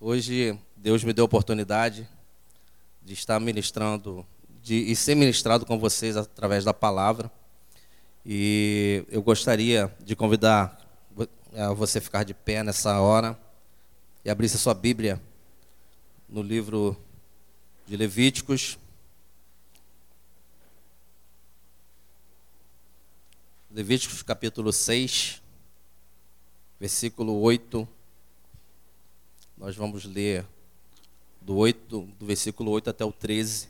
Hoje Deus me deu a oportunidade de estar ministrando, de e ser ministrado com vocês através da palavra. E eu gostaria de convidar você a ficar de pé nessa hora e abrir sua Bíblia no livro de Levíticos. Levíticos capítulo 6, versículo 8. Nós vamos ler do, 8, do versículo 8 até o 13.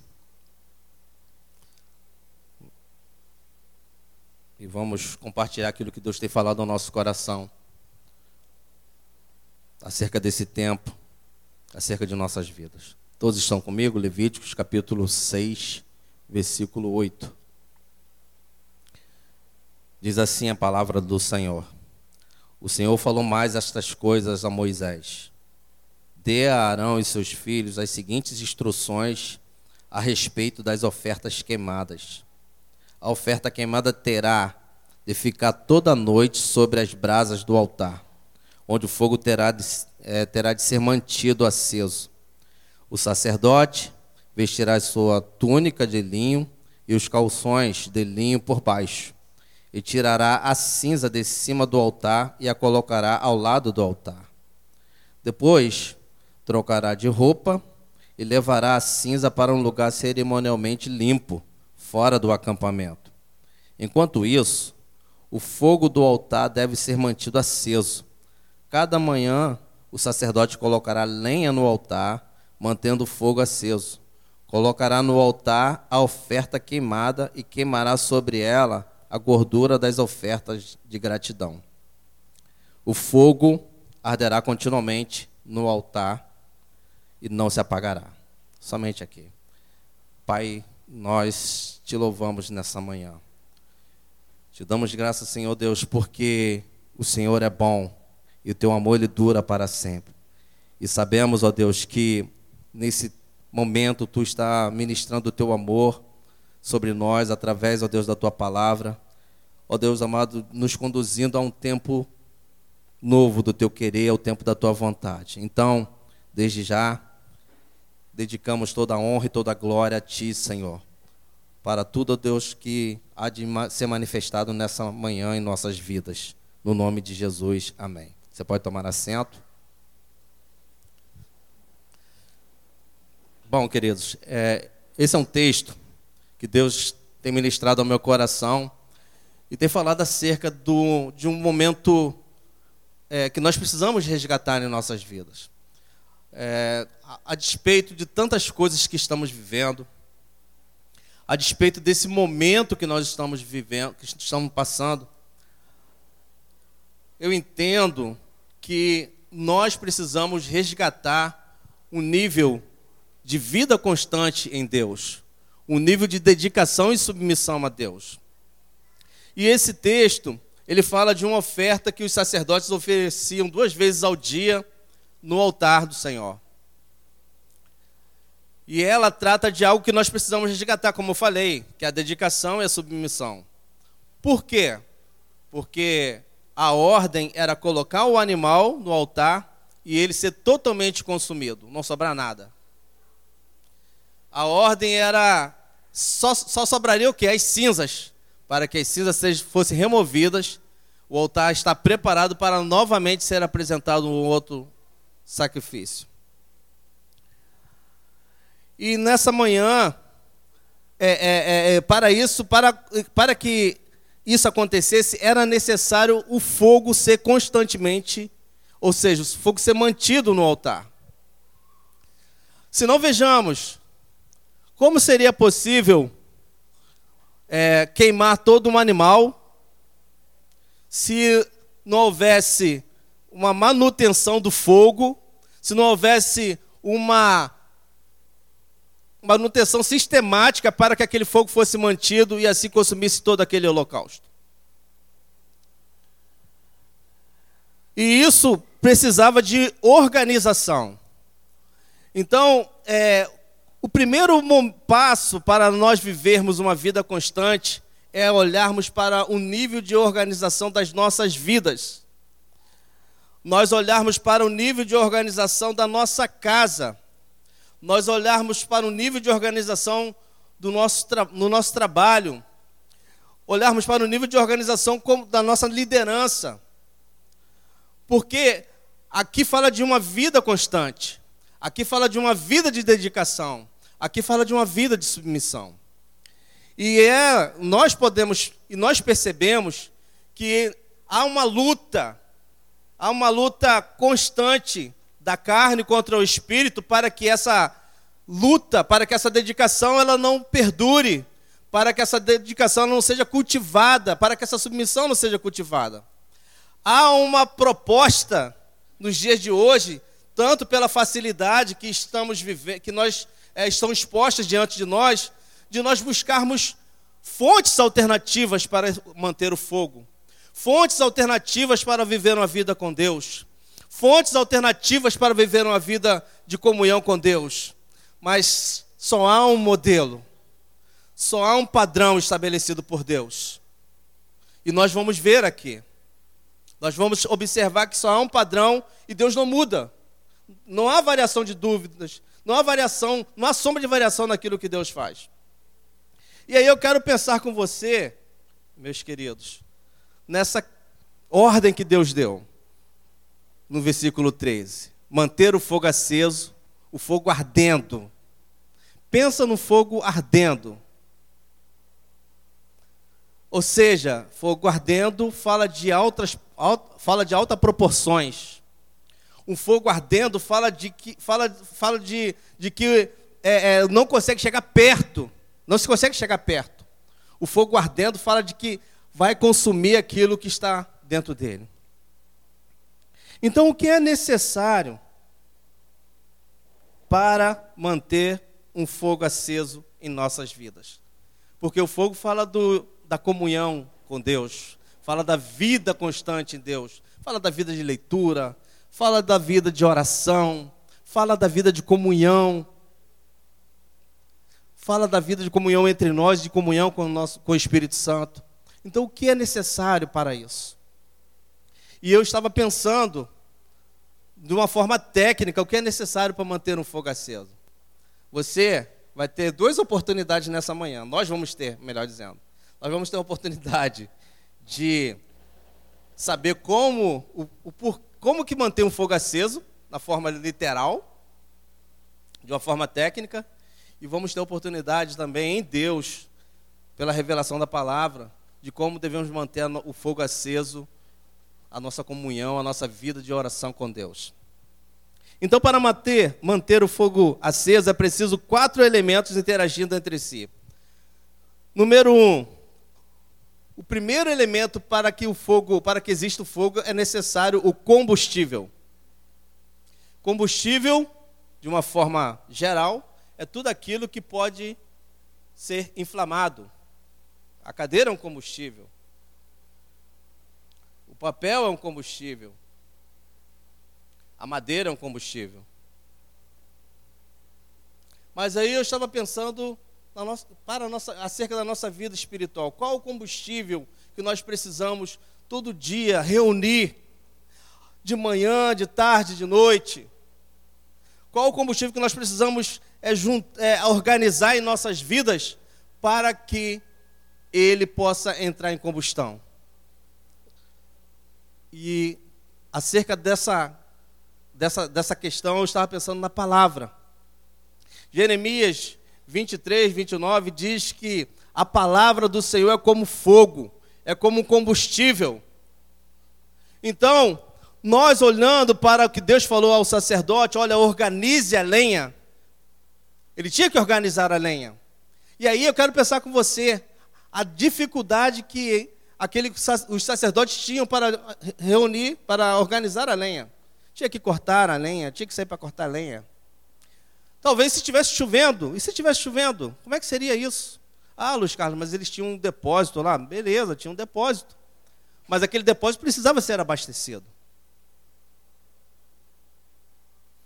E vamos compartilhar aquilo que Deus tem falado ao nosso coração acerca desse tempo, acerca de nossas vidas. Todos estão comigo? Levíticos capítulo 6, versículo 8. Diz assim a palavra do Senhor. O Senhor falou mais estas coisas a Moisés. Dê a Arão e seus filhos as seguintes instruções a respeito das ofertas queimadas. A oferta queimada terá de ficar toda noite sobre as brasas do altar, onde o fogo terá de, é, terá de ser mantido aceso. O sacerdote vestirá sua túnica de linho e os calções de linho por baixo, e tirará a cinza de cima do altar e a colocará ao lado do altar. Depois, trocará de roupa e levará a cinza para um lugar cerimonialmente limpo, fora do acampamento. Enquanto isso, o fogo do altar deve ser mantido aceso. Cada manhã, o sacerdote colocará lenha no altar, mantendo o fogo aceso. Colocará no altar a oferta queimada e queimará sobre ela a gordura das ofertas de gratidão. O fogo arderá continuamente no altar e não se apagará. Somente aqui. Pai, nós te louvamos nessa manhã. Te damos graças, Senhor Deus, porque o Senhor é bom e o teu amor ele dura para sempre. E sabemos, ó Deus, que nesse momento tu está ministrando o teu amor sobre nós através, ó Deus, da tua palavra. Ó Deus amado, nos conduzindo a um tempo novo do teu querer, ao tempo da tua vontade. Então, desde já, dedicamos toda a honra e toda a glória a Ti, Senhor, para tudo, Deus, que há de ser manifestado nessa manhã em nossas vidas. No nome de Jesus, amém. Você pode tomar assento. Bom, queridos, é, esse é um texto que Deus tem ministrado ao meu coração e tem falado acerca do, de um momento é, que nós precisamos resgatar em nossas vidas é, a, a despeito de tantas coisas que estamos vivendo, a despeito desse momento que nós estamos vivendo, que estamos passando, eu entendo que nós precisamos resgatar um nível de vida constante em Deus, um nível de dedicação e submissão a Deus. E esse texto, ele fala de uma oferta que os sacerdotes ofereciam duas vezes ao dia no altar do Senhor. E ela trata de algo que nós precisamos resgatar, como eu falei, que é a dedicação e a submissão. Por quê? Porque a ordem era colocar o animal no altar e ele ser totalmente consumido, não sobrar nada. A ordem era só, só sobraria o que? As cinzas, para que as cinzas fossem removidas. O altar está preparado para novamente ser apresentado um outro sacrifício. E nessa manhã, é, é, é, é, para isso, para, para que isso acontecesse, era necessário o fogo ser constantemente, ou seja, o fogo ser mantido no altar. Se não vejamos, como seria possível é, queimar todo um animal se não houvesse uma manutenção do fogo, se não houvesse uma manutenção sistemática para que aquele fogo fosse mantido e assim consumisse todo aquele holocausto. E isso precisava de organização. Então, é, o primeiro passo para nós vivermos uma vida constante é olharmos para o nível de organização das nossas vidas. Nós olharmos para o nível de organização da nossa casa, nós olharmos para o nível de organização do nosso, no nosso trabalho, olharmos para o nível de organização da nossa liderança. Porque aqui fala de uma vida constante, aqui fala de uma vida de dedicação, aqui fala de uma vida de submissão. E é, nós podemos e nós percebemos que há uma luta há uma luta constante da carne contra o espírito para que essa luta, para que essa dedicação ela não perdure, para que essa dedicação não seja cultivada, para que essa submissão não seja cultivada. Há uma proposta nos dias de hoje, tanto pela facilidade que estamos vivendo, que nós é, estão expostas diante de nós, de nós buscarmos fontes alternativas para manter o fogo fontes alternativas para viver uma vida com Deus, fontes alternativas para viver uma vida de comunhão com Deus. Mas só há um modelo, só há um padrão estabelecido por Deus. E nós vamos ver aqui. Nós vamos observar que só há um padrão e Deus não muda. Não há variação de dúvidas, não há variação, não há sombra de variação naquilo que Deus faz. E aí eu quero pensar com você, meus queridos, nessa ordem que Deus deu, no versículo 13: manter o fogo aceso, o fogo ardendo. Pensa no fogo ardendo. Ou seja, fogo ardendo fala de altas, fala de altas proporções. Um fogo ardendo fala de que, fala, fala de, de que é, é, não consegue chegar perto. Não se consegue chegar perto. O fogo ardendo fala de que vai consumir aquilo que está dentro dele. Então, o que é necessário para manter um fogo aceso em nossas vidas? Porque o fogo fala do, da comunhão com Deus, fala da vida constante em Deus, fala da vida de leitura, fala da vida de oração, fala da vida de comunhão, fala da vida de comunhão entre nós, de comunhão com o, nosso, com o Espírito Santo. Então, o que é necessário para isso? E eu estava pensando, de uma forma técnica, o que é necessário para manter um fogo aceso. Você vai ter duas oportunidades nessa manhã. Nós vamos ter, melhor dizendo. Nós vamos ter a oportunidade de saber como, o, o, por, como que manter um fogo aceso, na forma literal, de uma forma técnica, e vamos ter a oportunidade também em Deus, pela revelação da palavra, de como devemos manter o fogo aceso, a nossa comunhão, a nossa vida de oração com Deus. Então, para manter, manter o fogo aceso, é preciso quatro elementos interagindo entre si. Número um, o primeiro elemento para que o fogo, para que exista o fogo, é necessário o combustível. Combustível, de uma forma geral, é tudo aquilo que pode ser inflamado, a cadeira é um combustível. O papel é um combustível. A madeira é um combustível. Mas aí eu estava pensando nossa, para a nossa, acerca da nossa vida espiritual. Qual o combustível que nós precisamos todo dia reunir? De manhã, de tarde, de noite? Qual o combustível que nós precisamos é, é, organizar em nossas vidas para que ele possa entrar em combustão. E acerca dessa, dessa, dessa questão, eu estava pensando na palavra. Jeremias 23, 29 diz que a palavra do Senhor é como fogo, é como combustível. Então, nós olhando para o que Deus falou ao sacerdote, olha, organize a lenha. Ele tinha que organizar a lenha. E aí eu quero pensar com você, a dificuldade que aquele, os sacerdotes tinham para reunir, para organizar a lenha. Tinha que cortar a lenha, tinha que sair para cortar a lenha. Talvez se estivesse chovendo, e se estivesse chovendo, como é que seria isso? Ah, Luiz Carlos, mas eles tinham um depósito lá. Beleza, tinha um depósito. Mas aquele depósito precisava ser abastecido.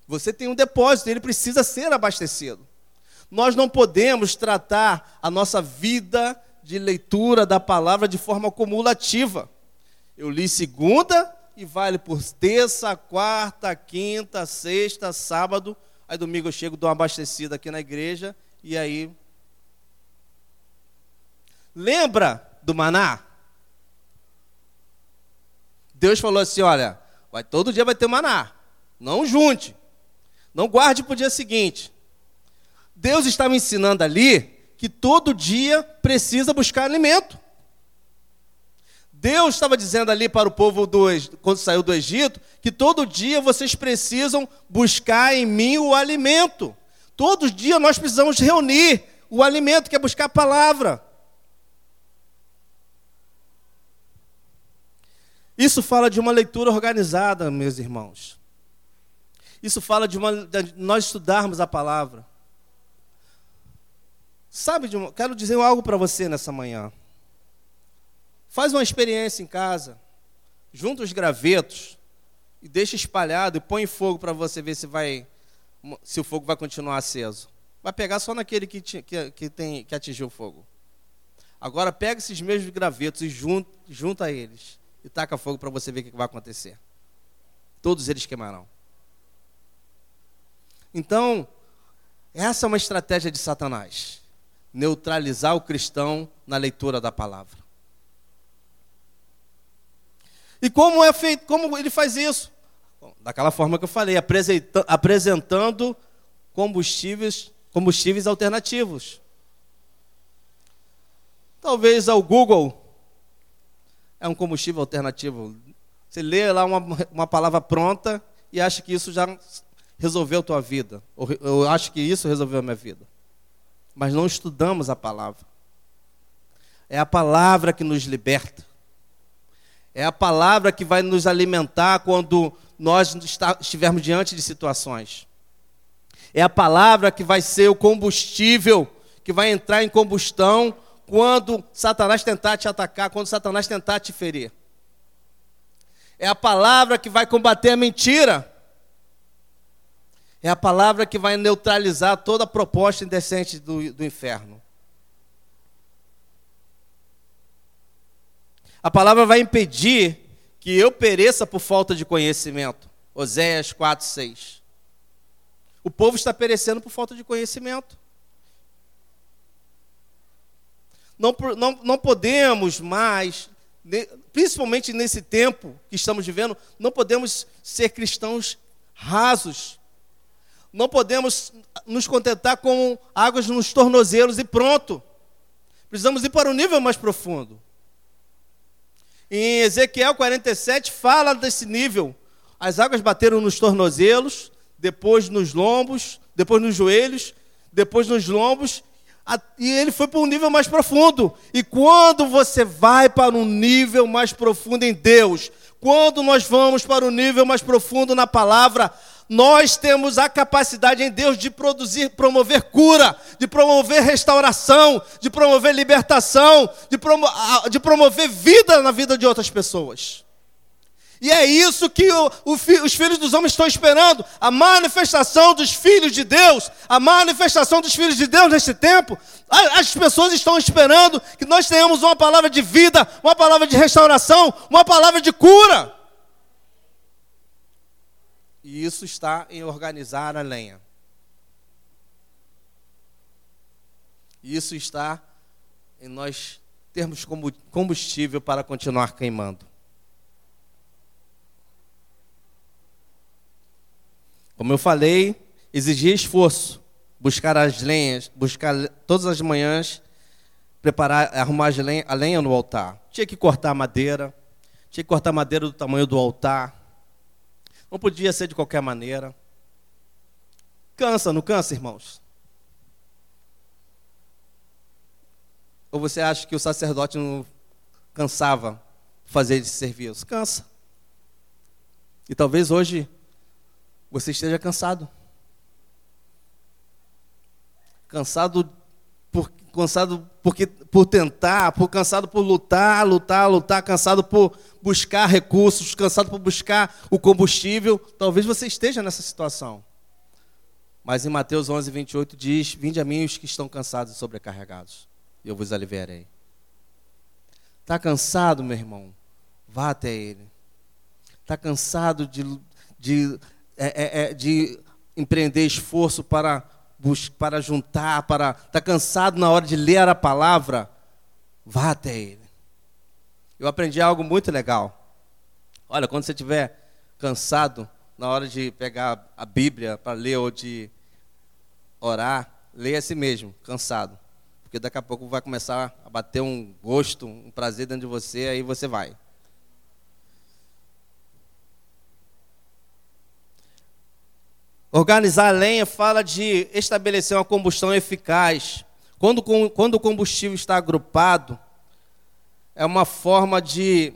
Você tem um depósito, ele precisa ser abastecido. Nós não podemos tratar a nossa vida de leitura da palavra de forma cumulativa. Eu li segunda, e vale por terça, quarta, quinta, sexta, sábado. Aí domingo eu chego, dou uma abastecida aqui na igreja e aí. Lembra do maná? Deus falou assim: olha, vai, todo dia vai ter maná. Não junte. Não guarde para o dia seguinte. Deus estava ensinando ali que todo dia precisa buscar alimento. Deus estava dizendo ali para o povo do, quando saiu do Egito que todo dia vocês precisam buscar em mim o alimento. Todos os dias nós precisamos reunir o alimento, que é buscar a palavra. Isso fala de uma leitura organizada, meus irmãos. Isso fala de, uma, de nós estudarmos a palavra. Sabe, de uma, quero dizer algo para você nessa manhã. Faz uma experiência em casa, junta os gravetos e deixa espalhado e põe fogo para você ver se vai, se o fogo vai continuar aceso. Vai pegar só naquele que, que, que, tem, que atingiu o fogo. Agora pega esses mesmos gravetos e junta, junta eles e taca fogo para você ver o que vai acontecer. Todos eles queimarão. Então, essa é uma estratégia de Satanás neutralizar o cristão na leitura da palavra. E como é feito, como ele faz isso? daquela forma que eu falei, apresentando combustíveis, combustíveis alternativos. Talvez ao Google é um combustível alternativo. Você lê lá uma, uma palavra pronta e acha que isso já resolveu tua vida. Ou eu acho que isso resolveu a minha vida. Mas não estudamos a palavra. É a palavra que nos liberta. É a palavra que vai nos alimentar quando nós estivermos diante de situações. É a palavra que vai ser o combustível que vai entrar em combustão quando Satanás tentar te atacar, quando Satanás tentar te ferir. É a palavra que vai combater a mentira. É a palavra que vai neutralizar toda a proposta indecente do, do inferno. A palavra vai impedir que eu pereça por falta de conhecimento. Oséias 4, 6. O povo está perecendo por falta de conhecimento. Não, não, não podemos mais, principalmente nesse tempo que estamos vivendo, não podemos ser cristãos rasos, não podemos nos contentar com águas nos tornozelos e pronto. Precisamos ir para um nível mais profundo. Em Ezequiel 47 fala desse nível. As águas bateram nos tornozelos, depois nos lombos, depois nos joelhos, depois nos lombos, e ele foi para um nível mais profundo. E quando você vai para um nível mais profundo em Deus, quando nós vamos para um nível mais profundo na palavra, nós temos a capacidade em Deus de produzir, promover cura, de promover restauração, de promover libertação, de, promo de promover vida na vida de outras pessoas. E é isso que o, o, os filhos dos homens estão esperando, a manifestação dos filhos de Deus, a manifestação dos filhos de Deus nesse tempo. As pessoas estão esperando que nós tenhamos uma palavra de vida, uma palavra de restauração, uma palavra de cura. E isso está em organizar a lenha. Isso está em nós termos combustível para continuar queimando. Como eu falei, exigia esforço, buscar as lenhas, buscar todas as manhãs, preparar, arrumar a lenha no altar. Tinha que cortar madeira, tinha que cortar madeira do tamanho do altar não podia ser de qualquer maneira. Cansa, não cansa, irmãos? Ou você acha que o sacerdote não cansava fazer esse serviço? Cansa. E talvez hoje você esteja cansado. Cansado por, cansado porque, por tentar, por cansado por lutar, lutar, lutar, cansado por buscar recursos, cansado por buscar o combustível. Talvez você esteja nessa situação. Mas em Mateus 11, 28 diz: Vinde a mim os que estão cansados e sobrecarregados, e eu vos aliviarei. Está cansado, meu irmão? Vá até Ele. está cansado de, de, é, é, é de empreender esforço para, para juntar, para está cansado na hora de ler a palavra, vá até Ele. Eu aprendi algo muito legal. Olha, quando você estiver cansado na hora de pegar a Bíblia para ler ou de orar, leia a si mesmo, cansado. Porque daqui a pouco vai começar a bater um gosto, um prazer dentro de você, aí você vai. Organizar a lenha fala de estabelecer uma combustão eficaz. Quando, quando o combustível está agrupado, é uma forma de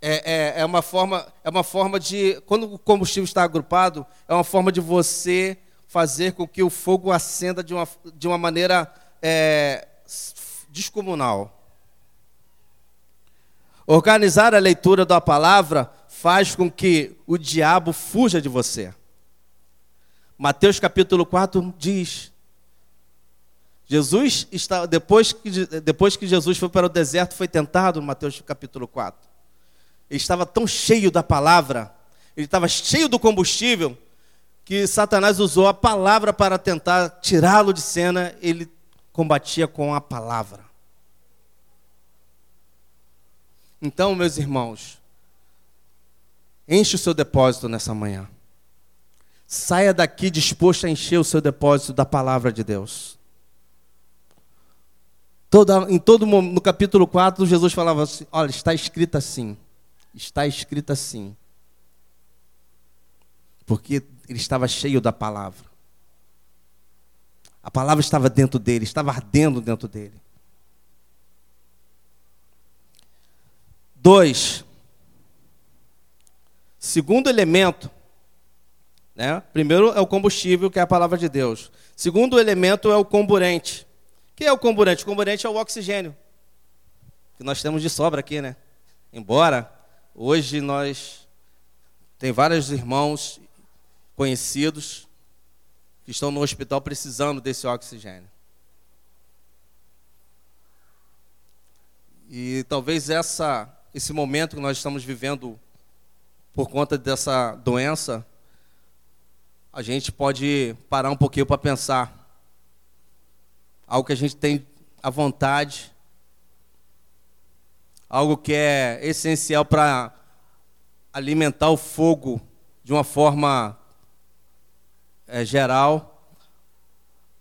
é, é, é, uma forma, é uma forma de. Quando o combustível está agrupado, é uma forma de você fazer com que o fogo acenda de uma, de uma maneira é, descomunal. Organizar a leitura da palavra faz com que o diabo fuja de você. Mateus capítulo 4 diz: Jesus está depois que, depois que Jesus foi para o deserto, foi tentado, Mateus capítulo 4 ele estava tão cheio da palavra, ele estava cheio do combustível, que Satanás usou a palavra para tentar tirá-lo de cena, ele combatia com a palavra. Então, meus irmãos, enche o seu depósito nessa manhã. Saia daqui disposto a encher o seu depósito da palavra de Deus. Toda, em todo no capítulo 4, Jesus falava assim: olha, está escrito assim está escrito assim. Porque ele estava cheio da palavra. A palavra estava dentro dele, estava ardendo dentro dele. Dois. Segundo elemento, né? Primeiro é o combustível, que é a palavra de Deus. Segundo elemento é o comburente. O que é o comburente? O comburente é o oxigênio. Que nós temos de sobra aqui, né? Embora Hoje nós tem vários irmãos conhecidos que estão no hospital precisando desse oxigênio. E talvez essa, esse momento que nós estamos vivendo por conta dessa doença, a gente pode parar um pouquinho para pensar. Algo que a gente tem a vontade, algo que é essencial para alimentar o fogo de uma forma é, geral,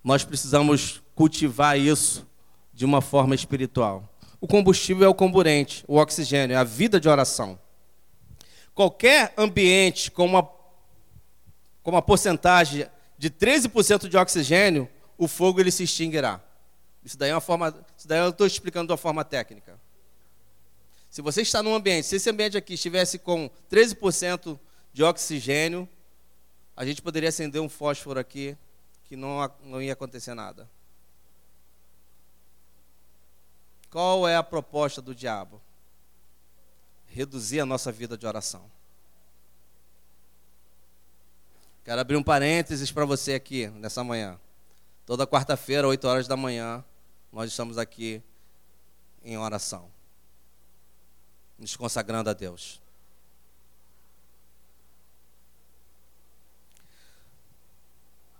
nós precisamos cultivar isso de uma forma espiritual. O combustível é o comburente, o oxigênio, é a vida de oração. Qualquer ambiente com uma, com uma porcentagem de 13% de oxigênio, o fogo ele se extinguirá. Isso daí é uma forma, isso daí eu estou explicando de uma forma técnica. Se você está num ambiente, se esse ambiente aqui estivesse com 13% de oxigênio, a gente poderia acender um fósforo aqui que não, não ia acontecer nada. Qual é a proposta do diabo? Reduzir a nossa vida de oração. Quero abrir um parênteses para você aqui nessa manhã. Toda quarta-feira, 8 horas da manhã, nós estamos aqui em oração nos consagrando a Deus.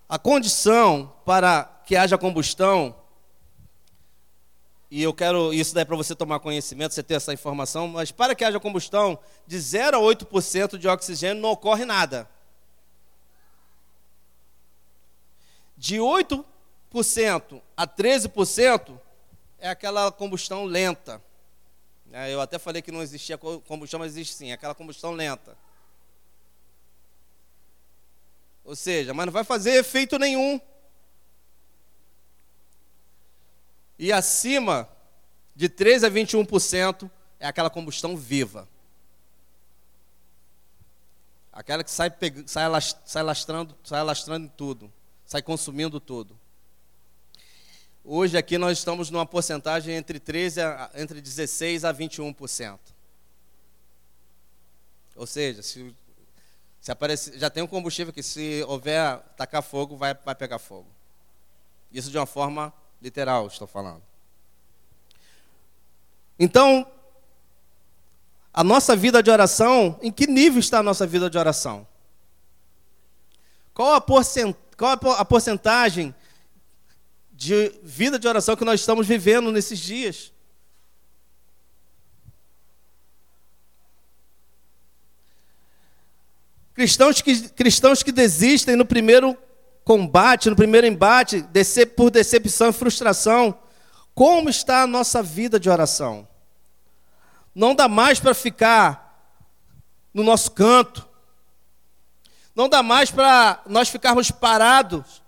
A condição para que haja combustão, e eu quero isso daí para você tomar conhecimento, você ter essa informação, mas para que haja combustão, de 0 a 8% de oxigênio não ocorre nada. De 8% a 13% é aquela combustão lenta. É, eu até falei que não existia combustão, mas existe sim, aquela combustão lenta. Ou seja, mas não vai fazer efeito nenhum. E acima de 13 a 21% é aquela combustão viva. Aquela que sai, sai, sai, lastrando, sai lastrando tudo, sai consumindo tudo. Hoje aqui nós estamos numa porcentagem entre 13 a, entre 16 a 21%. Ou seja, se, se já tem um combustível que se houver tacar fogo, vai, vai pegar fogo. Isso de uma forma literal, estou falando. Então, A nossa vida de oração, em que nível está a nossa vida de oração? Qual a, porcent... Qual a porcentagem de vida de oração que nós estamos vivendo nesses dias? Cristãos que, cristãos que desistem no primeiro combate, no primeiro embate, por decepção e frustração. Como está a nossa vida de oração? Não dá mais para ficar no nosso canto. Não dá mais para nós ficarmos parados.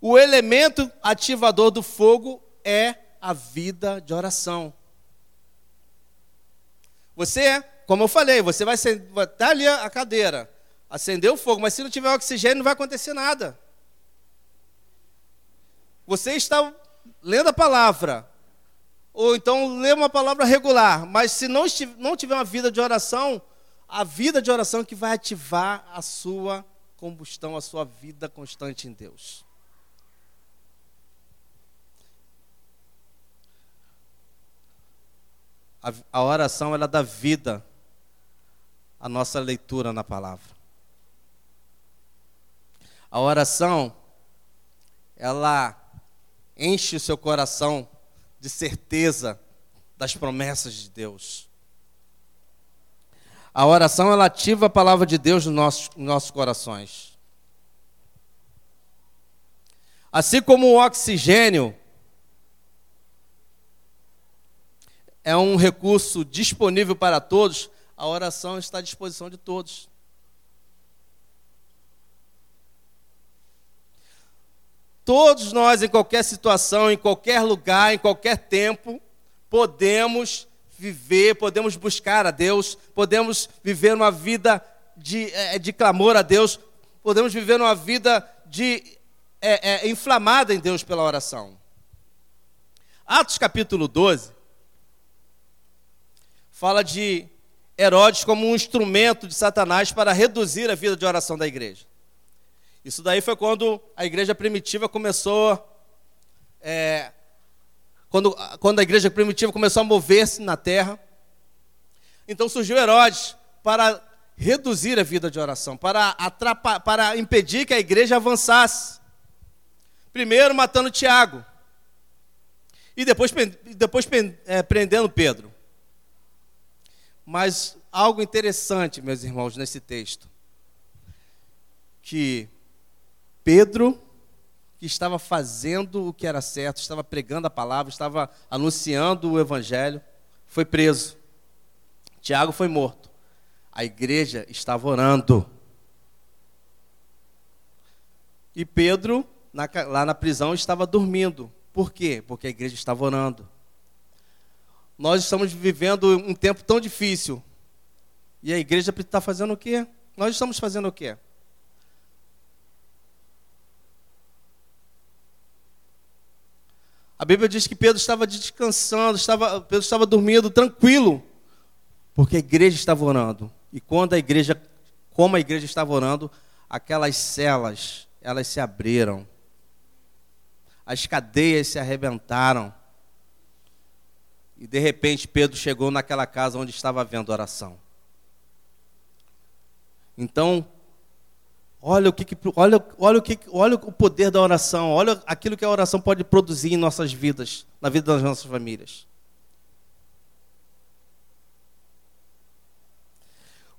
O elemento ativador do fogo é a vida de oração. Você é como eu falei, você vai estar ali a cadeira, acender o fogo, mas se não tiver oxigênio, não vai acontecer nada. Você está lendo a palavra, ou então lê uma palavra regular, mas se não, não tiver uma vida de oração, a vida de oração que vai ativar a sua combustão, a sua vida constante em Deus. A, a oração ela dá vida a nossa leitura na palavra. A oração, ela enche o seu coração de certeza das promessas de Deus. A oração, ela ativa a palavra de Deus nos nossos, nos nossos corações. Assim como o oxigênio é um recurso disponível para todos, a oração está à disposição de todos. Todos nós, em qualquer situação, em qualquer lugar, em qualquer tempo, podemos viver, podemos buscar a Deus, podemos viver uma vida de, é, de clamor a Deus, podemos viver uma vida de é, é, inflamada em Deus pela oração. Atos capítulo 12 fala de Herodes como um instrumento de Satanás para reduzir a vida de oração da igreja. Isso daí foi quando a igreja primitiva começou. É, quando, quando a igreja primitiva começou a mover-se na terra. Então surgiu Herodes para reduzir a vida de oração, para, atrapar, para impedir que a igreja avançasse. Primeiro matando Tiago. E depois, depois é, prendendo Pedro. Mas algo interessante, meus irmãos, nesse texto. Que Pedro, que estava fazendo o que era certo, estava pregando a palavra, estava anunciando o evangelho, foi preso. Tiago foi morto. A igreja estava orando. E Pedro, na, lá na prisão, estava dormindo. Por quê? Porque a igreja estava orando. Nós estamos vivendo um tempo tão difícil. E a igreja está fazendo o quê? Nós estamos fazendo o quê? A Bíblia diz que Pedro estava descansando, estava, Pedro estava dormindo tranquilo, porque a igreja estava orando. E quando a igreja, como a igreja estava orando, aquelas celas, elas se abriram. As cadeias se arrebentaram. E de repente Pedro chegou naquela casa onde estava havendo oração. Então, olha o que, olha, olha o que, olha o poder da oração, olha aquilo que a oração pode produzir em nossas vidas, na vida das nossas famílias.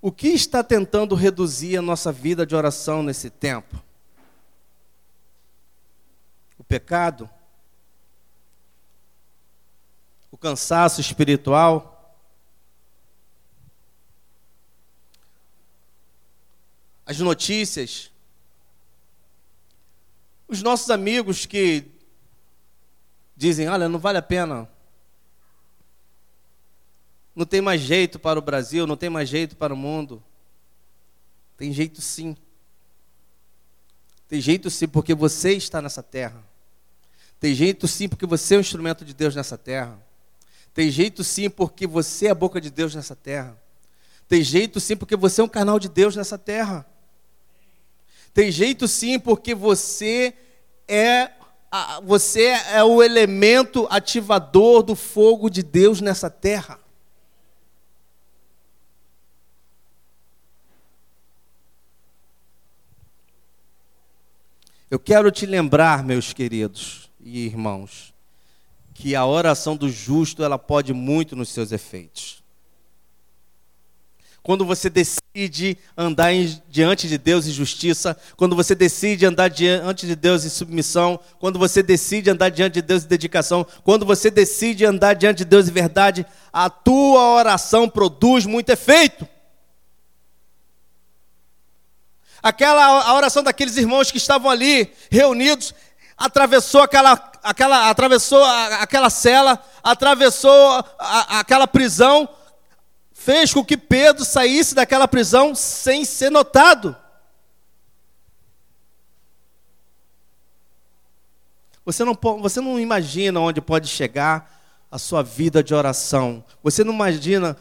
O que está tentando reduzir a nossa vida de oração nesse tempo? O pecado? o cansaço espiritual. As notícias, os nossos amigos que dizem: olha, não vale a pena, não tem mais jeito para o Brasil, não tem mais jeito para o mundo. Tem jeito sim. Tem jeito sim, porque você está nessa terra. Tem jeito sim, porque você é um instrumento de Deus nessa terra. Tem jeito sim porque você é a boca de Deus nessa terra. Tem jeito sim porque você é um canal de Deus nessa terra. Tem jeito sim, porque você é você é o elemento ativador do fogo de Deus nessa terra. Eu quero te lembrar, meus queridos e irmãos, que a oração do justo ela pode muito nos seus efeitos. Quando você decide andar em, diante de Deus em justiça, quando você decide andar diante de Deus em submissão, quando você decide andar diante de Deus em dedicação, quando você decide andar diante de Deus em verdade, a tua oração produz muito efeito. Aquela a oração daqueles irmãos que estavam ali reunidos, atravessou aquela, aquela, atravessou aquela cela, atravessou a, aquela prisão, fez com que Pedro saísse daquela prisão sem ser notado. Você não, você não imagina onde pode chegar a sua vida de oração. Você não imagina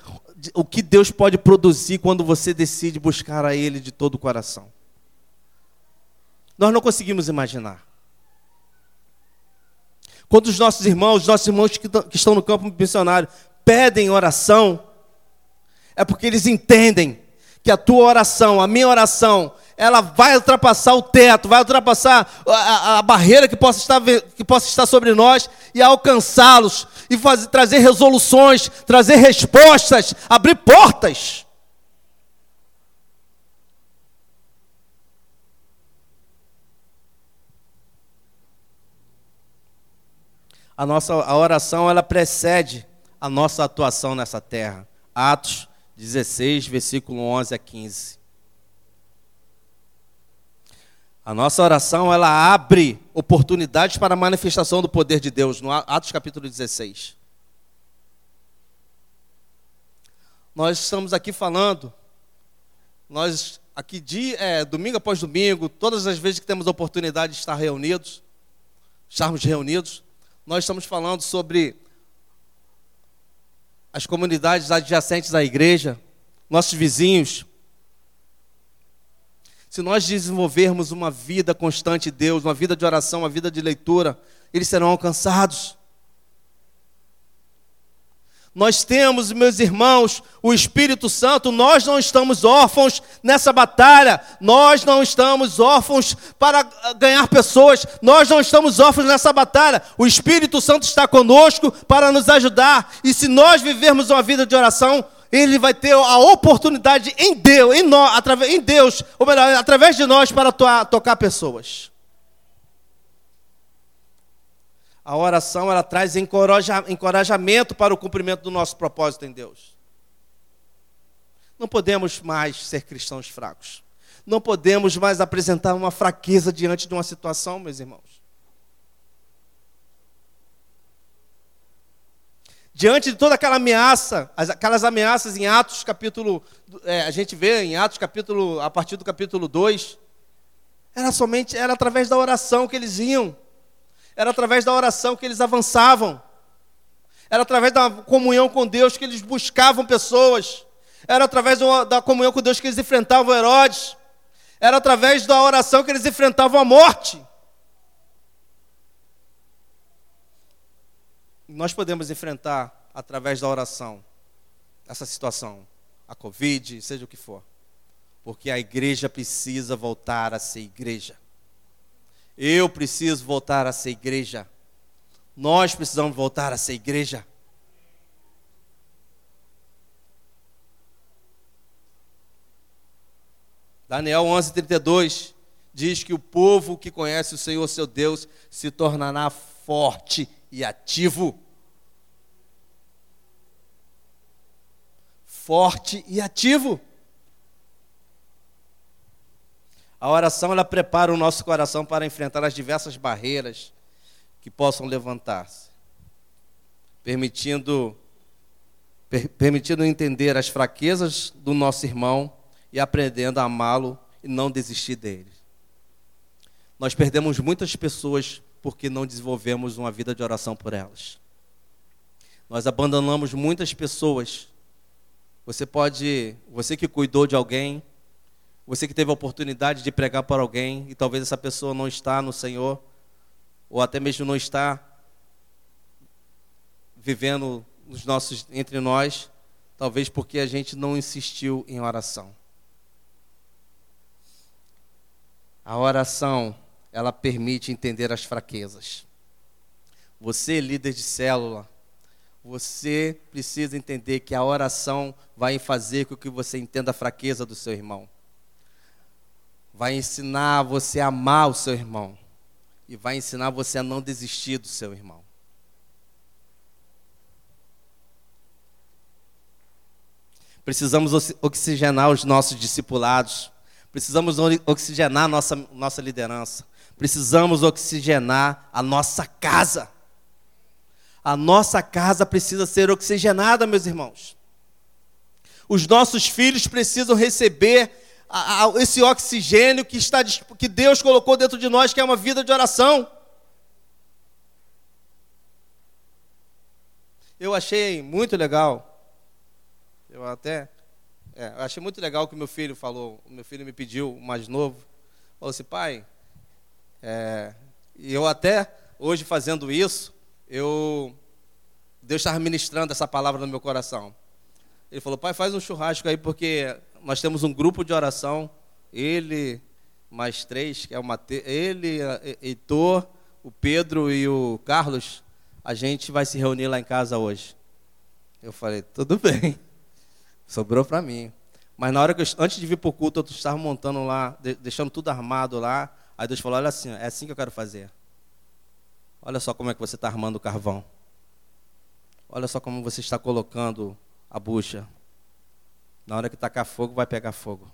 o que Deus pode produzir quando você decide buscar a Ele de todo o coração. Nós não conseguimos imaginar. Quando os nossos irmãos, os nossos irmãos que estão no campo missionário, pedem oração, é porque eles entendem que a tua oração, a minha oração, ela vai ultrapassar o teto, vai ultrapassar a, a, barreira que possa, estar, que possa estar sobre nós e alcançá-los e fazer, trazer resoluções, trazer respostas, abrir portas. A nossa a oração ela precede a nossa atuação nessa terra. Atos 16, versículo 11 a 15. A nossa oração ela abre oportunidades para a manifestação do poder de Deus, no Atos capítulo 16. Nós estamos aqui falando, nós aqui dia, é, domingo após domingo, todas as vezes que temos a oportunidade de estar reunidos, estarmos reunidos, nós estamos falando sobre as comunidades adjacentes à igreja, nossos vizinhos. Se nós desenvolvermos uma vida constante de Deus, uma vida de oração, uma vida de leitura, eles serão alcançados. Nós temos, meus irmãos, o Espírito Santo, nós não estamos órfãos nessa batalha, nós não estamos órfãos para ganhar pessoas, nós não estamos órfãos nessa batalha. O Espírito Santo está conosco para nos ajudar, e se nós vivermos uma vida de oração, ele vai ter a oportunidade em Deus, em, nós, através, em Deus, ou melhor, através de nós, para tocar pessoas. A oração ela traz encorajamento para o cumprimento do nosso propósito em Deus. Não podemos mais ser cristãos fracos. Não podemos mais apresentar uma fraqueza diante de uma situação, meus irmãos. Diante de toda aquela ameaça, aquelas ameaças em Atos capítulo, é, a gente vê em Atos capítulo, a partir do capítulo 2, era somente, era através da oração que eles iam. Era através da oração que eles avançavam. Era através da comunhão com Deus que eles buscavam pessoas. Era através da comunhão com Deus que eles enfrentavam Herodes. Era através da oração que eles enfrentavam a morte. Nós podemos enfrentar através da oração essa situação, a Covid, seja o que for, porque a igreja precisa voltar a ser igreja. Eu preciso voltar a ser igreja. Nós precisamos voltar a ser igreja. Daniel 11:32 diz que o povo que conhece o Senhor seu Deus se tornará forte e ativo. Forte e ativo. A oração ela prepara o nosso coração para enfrentar as diversas barreiras que possam levantar-se, permitindo per, permitindo entender as fraquezas do nosso irmão e aprendendo a amá-lo e não desistir dele. Nós perdemos muitas pessoas porque não desenvolvemos uma vida de oração por elas. Nós abandonamos muitas pessoas. Você pode, você que cuidou de alguém, você que teve a oportunidade de pregar para alguém e talvez essa pessoa não está no Senhor, ou até mesmo não está vivendo nos nossos, entre nós, talvez porque a gente não insistiu em oração. A oração, ela permite entender as fraquezas. Você, líder de célula, você precisa entender que a oração vai fazer com que você entenda a fraqueza do seu irmão. Vai ensinar você a amar o seu irmão. E vai ensinar você a não desistir do seu irmão. Precisamos oxigenar os nossos discipulados. Precisamos oxigenar nossa, nossa liderança. Precisamos oxigenar a nossa casa. A nossa casa precisa ser oxigenada, meus irmãos. Os nossos filhos precisam receber a, a, esse oxigênio que, está, que Deus colocou dentro de nós, que é uma vida de oração. Eu achei muito legal. Eu até. É, eu achei muito legal o que meu filho falou. O meu filho me pediu, o mais novo. Falou assim, pai, é, e eu até, hoje fazendo isso, eu Deus estava ministrando essa palavra no meu coração. Ele falou, pai, faz um churrasco aí, porque nós temos um grupo de oração, ele, mais três, que é o Mate... ele, Heitor, o Pedro e o Carlos, a gente vai se reunir lá em casa hoje. Eu falei, tudo bem, sobrou para mim. Mas na hora que eu, antes de vir para o culto, eu estava montando lá, deixando tudo armado lá, Aí Deus falou: Olha assim, é assim que eu quero fazer. Olha só como é que você está armando o carvão. Olha só como você está colocando a bucha. Na hora que tacar fogo, vai pegar fogo.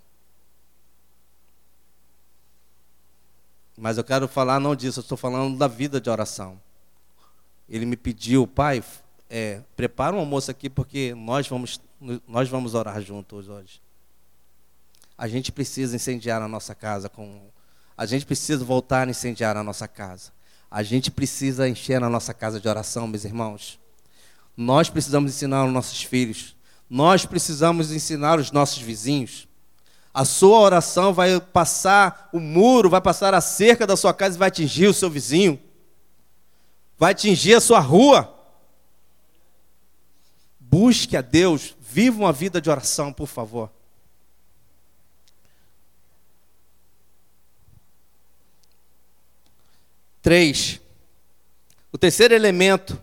Mas eu quero falar não disso, eu estou falando da vida de oração. Ele me pediu, pai, é, prepara um almoço aqui porque nós vamos, nós vamos orar juntos hoje. A gente precisa incendiar a nossa casa com a gente precisa voltar a incendiar a nossa casa. A gente precisa encher a nossa casa de oração, meus irmãos. Nós precisamos ensinar os nossos filhos. Nós precisamos ensinar os nossos vizinhos. A sua oração vai passar o muro, vai passar a cerca da sua casa e vai atingir o seu vizinho. Vai atingir a sua rua. Busque a Deus, viva uma vida de oração, por favor. Três. O terceiro elemento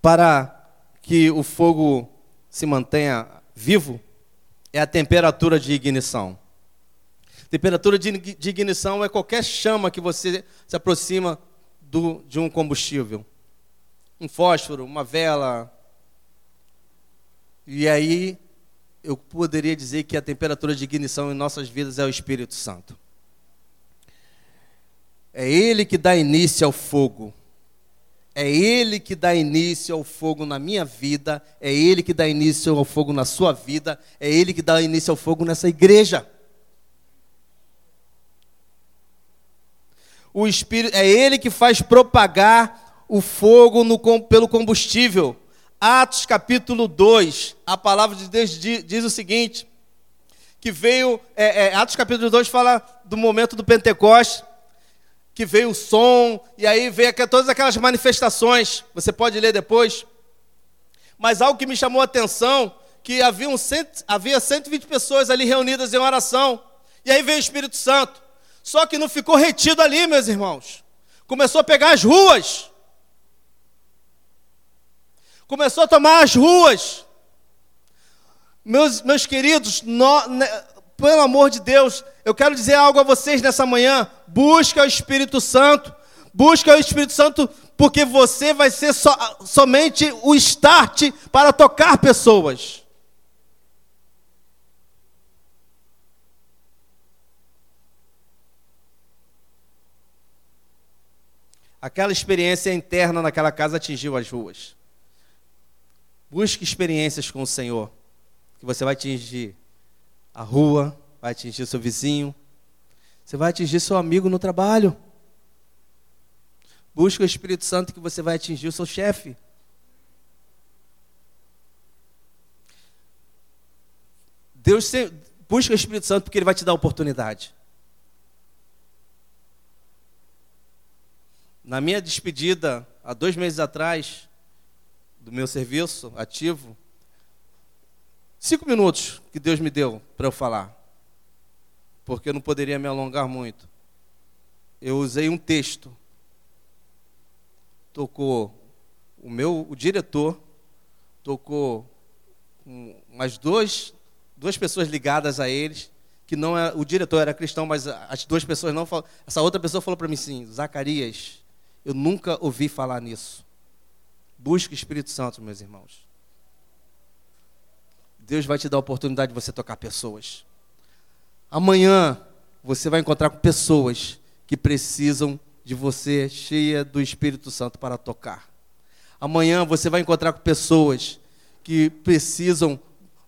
para que o fogo se mantenha vivo é a temperatura de ignição. Temperatura de, ignição é qualquer chama que você se aproxima do, de um combustível. Um fósforo, uma vela. E aí eu poderia dizer que a temperatura de ignição em nossas vidas é o Espírito Santo. É Ele que dá início ao fogo. É Ele que dá início ao fogo na minha vida. É Ele que dá início ao fogo na sua vida. É Ele que dá início ao fogo nessa igreja. O Espírito, é Ele que faz propagar o fogo no, pelo combustível. Atos capítulo 2, a palavra de Deus diz, diz o seguinte: que veio, é, é, Atos capítulo 2 fala do momento do Pentecostes que veio o som, e aí veio todas aquelas manifestações, você pode ler depois. Mas algo que me chamou a atenção, que havia, um cento, havia 120 pessoas ali reunidas em oração, e aí veio o Espírito Santo. Só que não ficou retido ali, meus irmãos. Começou a pegar as ruas. Começou a tomar as ruas. Meus, meus queridos, no, pelo amor de Deus, eu quero dizer algo a vocês nessa manhã. Busca o Espírito Santo. Busca o Espírito Santo porque você vai ser so, somente o start para tocar pessoas. Aquela experiência interna naquela casa atingiu as ruas. Busque experiências com o Senhor, que você vai atingir a rua, vai atingir seu vizinho, você vai atingir seu amigo no trabalho. Busca o Espírito Santo que você vai atingir o seu chefe. Deus busca o Espírito Santo porque ele vai te dar oportunidade. Na minha despedida, há dois meses atrás, do meu serviço ativo, cinco minutos que Deus me deu para eu falar porque eu não poderia me alongar muito. eu usei um texto. Tocou o meu, o diretor, tocou umas duas, duas pessoas ligadas a eles, que não é, o diretor era cristão, mas as duas pessoas não falaram. Essa outra pessoa falou para mim assim: Zacarias, eu nunca ouvi falar nisso. Busque o Espírito Santo, meus irmãos. Deus vai te dar a oportunidade de você tocar pessoas. Amanhã você vai encontrar com pessoas que precisam de você cheia do Espírito Santo para tocar. Amanhã você vai encontrar com pessoas que precisam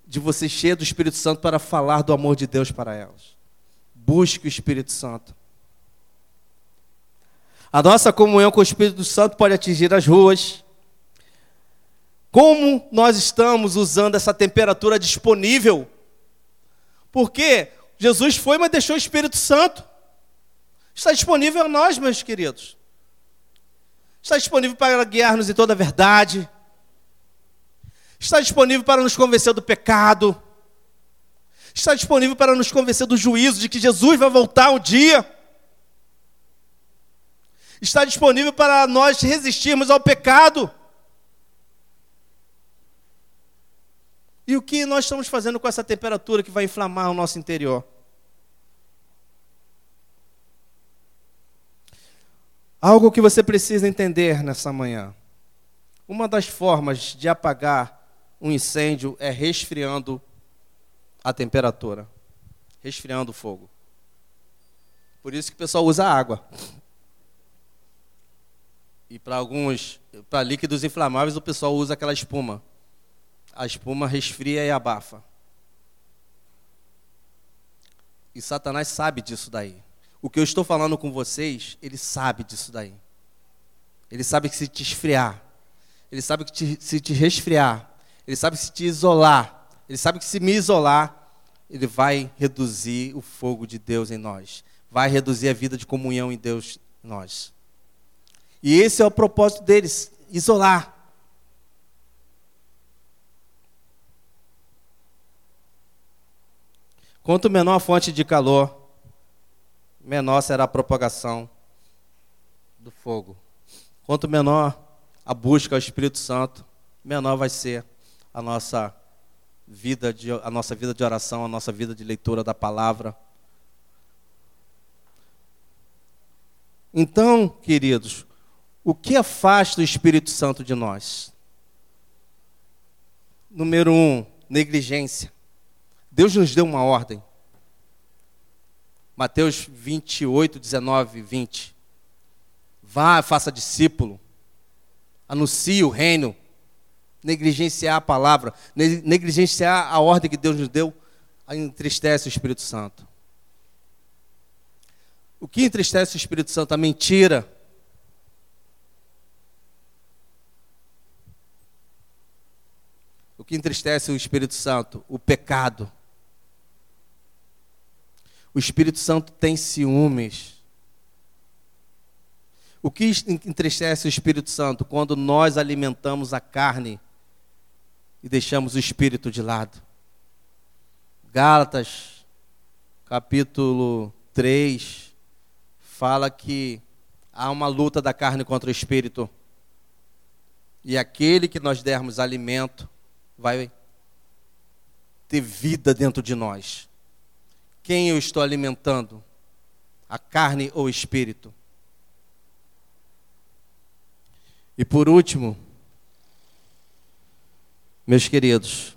de você cheia do Espírito Santo para falar do amor de Deus para elas. Busque o Espírito Santo. A nossa comunhão com o Espírito Santo pode atingir as ruas. Como nós estamos usando essa temperatura disponível? Porque Jesus foi, mas deixou o Espírito Santo. Está disponível a nós, meus queridos. Está disponível para guiar-nos em toda a verdade está disponível para nos convencer do pecado, está disponível para nos convencer do juízo, de que Jesus vai voltar um dia, está disponível para nós resistirmos ao pecado. E o que nós estamos fazendo com essa temperatura que vai inflamar o nosso interior? Algo que você precisa entender nessa manhã. Uma das formas de apagar um incêndio é resfriando a temperatura, resfriando o fogo. Por isso que o pessoal usa água. E para alguns, para líquidos inflamáveis, o pessoal usa aquela espuma. A espuma resfria e abafa. E Satanás sabe disso daí. O que eu estou falando com vocês, ele sabe disso daí. Ele sabe que se te esfriar, ele sabe que te, se te resfriar, ele sabe se te isolar. Ele sabe que se me isolar, ele vai reduzir o fogo de Deus em nós. Vai reduzir a vida de comunhão em Deus em nós. E esse é o propósito deles: isolar. Quanto menor a fonte de calor, menor será a propagação do fogo. Quanto menor a busca ao Espírito Santo, menor vai ser a nossa vida de, a nossa vida de oração, a nossa vida de leitura da palavra. Então, queridos, o que afasta o Espírito Santo de nós? Número um, negligência. Deus nos deu uma ordem. Mateus 28, 19 e 20. Vá, faça discípulo. Anuncie o reino negligenciar a palavra, negligenciar a ordem que Deus nos deu, entristece o Espírito Santo. O que entristece o Espírito Santo? A mentira. O que entristece o Espírito Santo? O pecado. O Espírito Santo tem ciúmes. O que entristece o Espírito Santo? Quando nós alimentamos a carne e deixamos o espírito de lado. Gálatas, capítulo 3, fala que há uma luta da carne contra o espírito. E aquele que nós dermos alimento vai ter vida dentro de nós. Quem eu estou alimentando? A carne ou o espírito? E por último, meus queridos,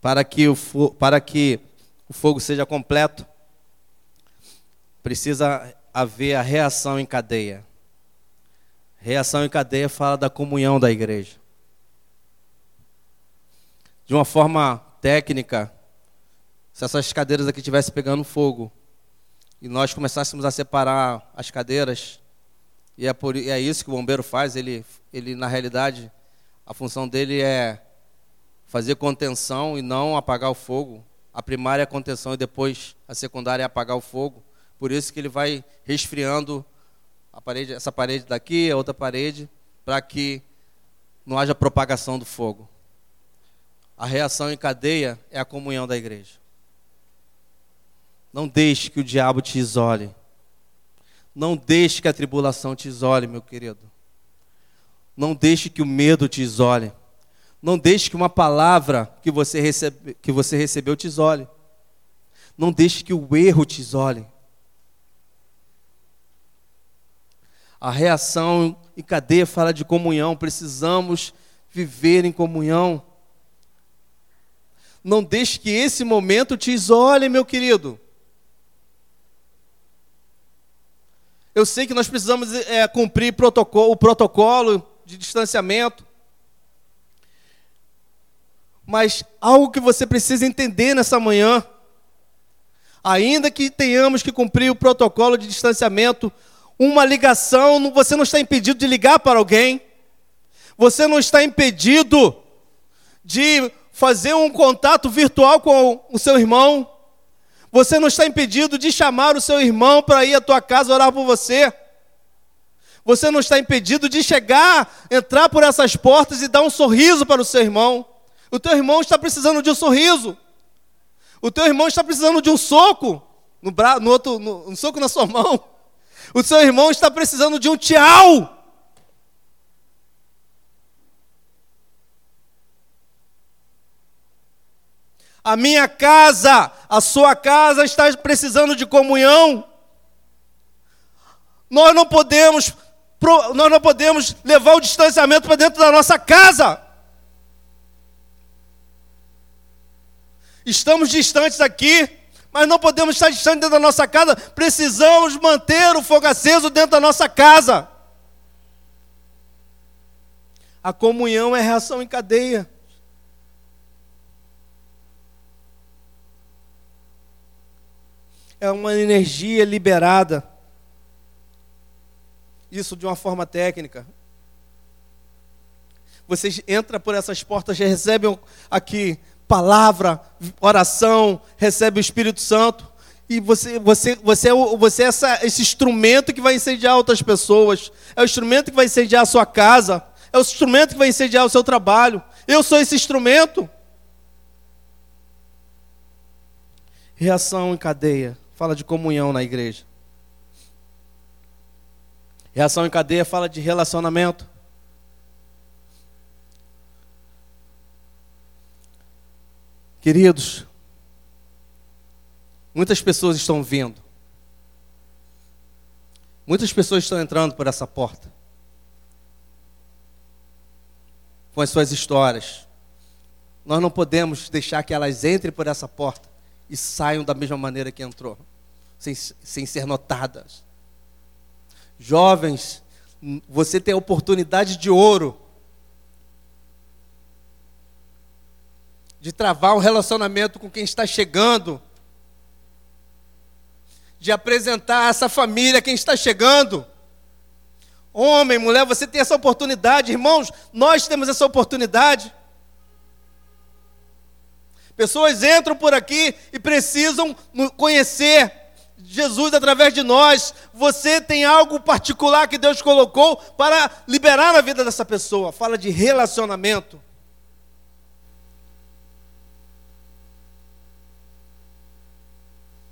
para que, o para que o fogo seja completo, precisa haver a reação em cadeia. Reação em cadeia fala da comunhão da igreja. De uma forma técnica, se essas cadeiras aqui estivessem pegando fogo e nós começássemos a separar as cadeiras, e é, por, é isso que o bombeiro faz, ele, ele na realidade a função dele é fazer contenção e não apagar o fogo. A primária é a contenção e depois a secundária é apagar o fogo. Por isso que ele vai resfriando a parede, essa parede daqui, a outra parede, para que não haja propagação do fogo. A reação em cadeia é a comunhão da igreja. Não deixe que o diabo te isole. Não deixe que a tribulação te isole, meu querido. Não deixe que o medo te isole. Não deixe que uma palavra que você, recebe, que você recebeu te isole. Não deixe que o erro te isole. A reação em cadeia fala de comunhão. Precisamos viver em comunhão. Não deixe que esse momento te isole, meu querido. Eu sei que nós precisamos é, cumprir protocolo, o protocolo de distanciamento. Mas algo que você precisa entender nessa manhã, ainda que tenhamos que cumprir o protocolo de distanciamento, uma ligação, você não está impedido de ligar para alguém, você não está impedido de fazer um contato virtual com o seu irmão, você não está impedido de chamar o seu irmão para ir à tua casa orar por você. Você não está impedido de chegar, entrar por essas portas e dar um sorriso para o seu irmão. O teu irmão está precisando de um sorriso. O teu irmão está precisando de um soco no, bra... no outro, no... um soco na sua mão. O seu irmão está precisando de um tchau. A minha casa, a sua casa está precisando de comunhão. Nós não podemos nós não podemos levar o distanciamento para dentro da nossa casa. Estamos distantes aqui, mas não podemos estar distantes dentro da nossa casa. Precisamos manter o fogo aceso dentro da nossa casa. A comunhão é reação em cadeia. É uma energia liberada isso de uma forma técnica. Vocês entram por essas portas, recebem aqui palavra, oração, recebe o Espírito Santo. E você, você, você é, você é essa, esse instrumento que vai incendiar outras pessoas. É o instrumento que vai incendiar a sua casa. É o instrumento que vai incendiar o seu trabalho. Eu sou esse instrumento. Reação em cadeia. Fala de comunhão na igreja. Reação em cadeia fala de relacionamento. Queridos, muitas pessoas estão vindo. Muitas pessoas estão entrando por essa porta. Com as suas histórias. Nós não podemos deixar que elas entrem por essa porta e saiam da mesma maneira que entrou, sem, sem ser notadas. Jovens, você tem a oportunidade de ouro de travar um relacionamento com quem está chegando, de apresentar essa família quem está chegando. Homem, mulher, você tem essa oportunidade, irmãos, nós temos essa oportunidade. Pessoas entram por aqui e precisam conhecer Jesus através de nós, você tem algo particular que Deus colocou para liberar na vida dessa pessoa. Fala de relacionamento.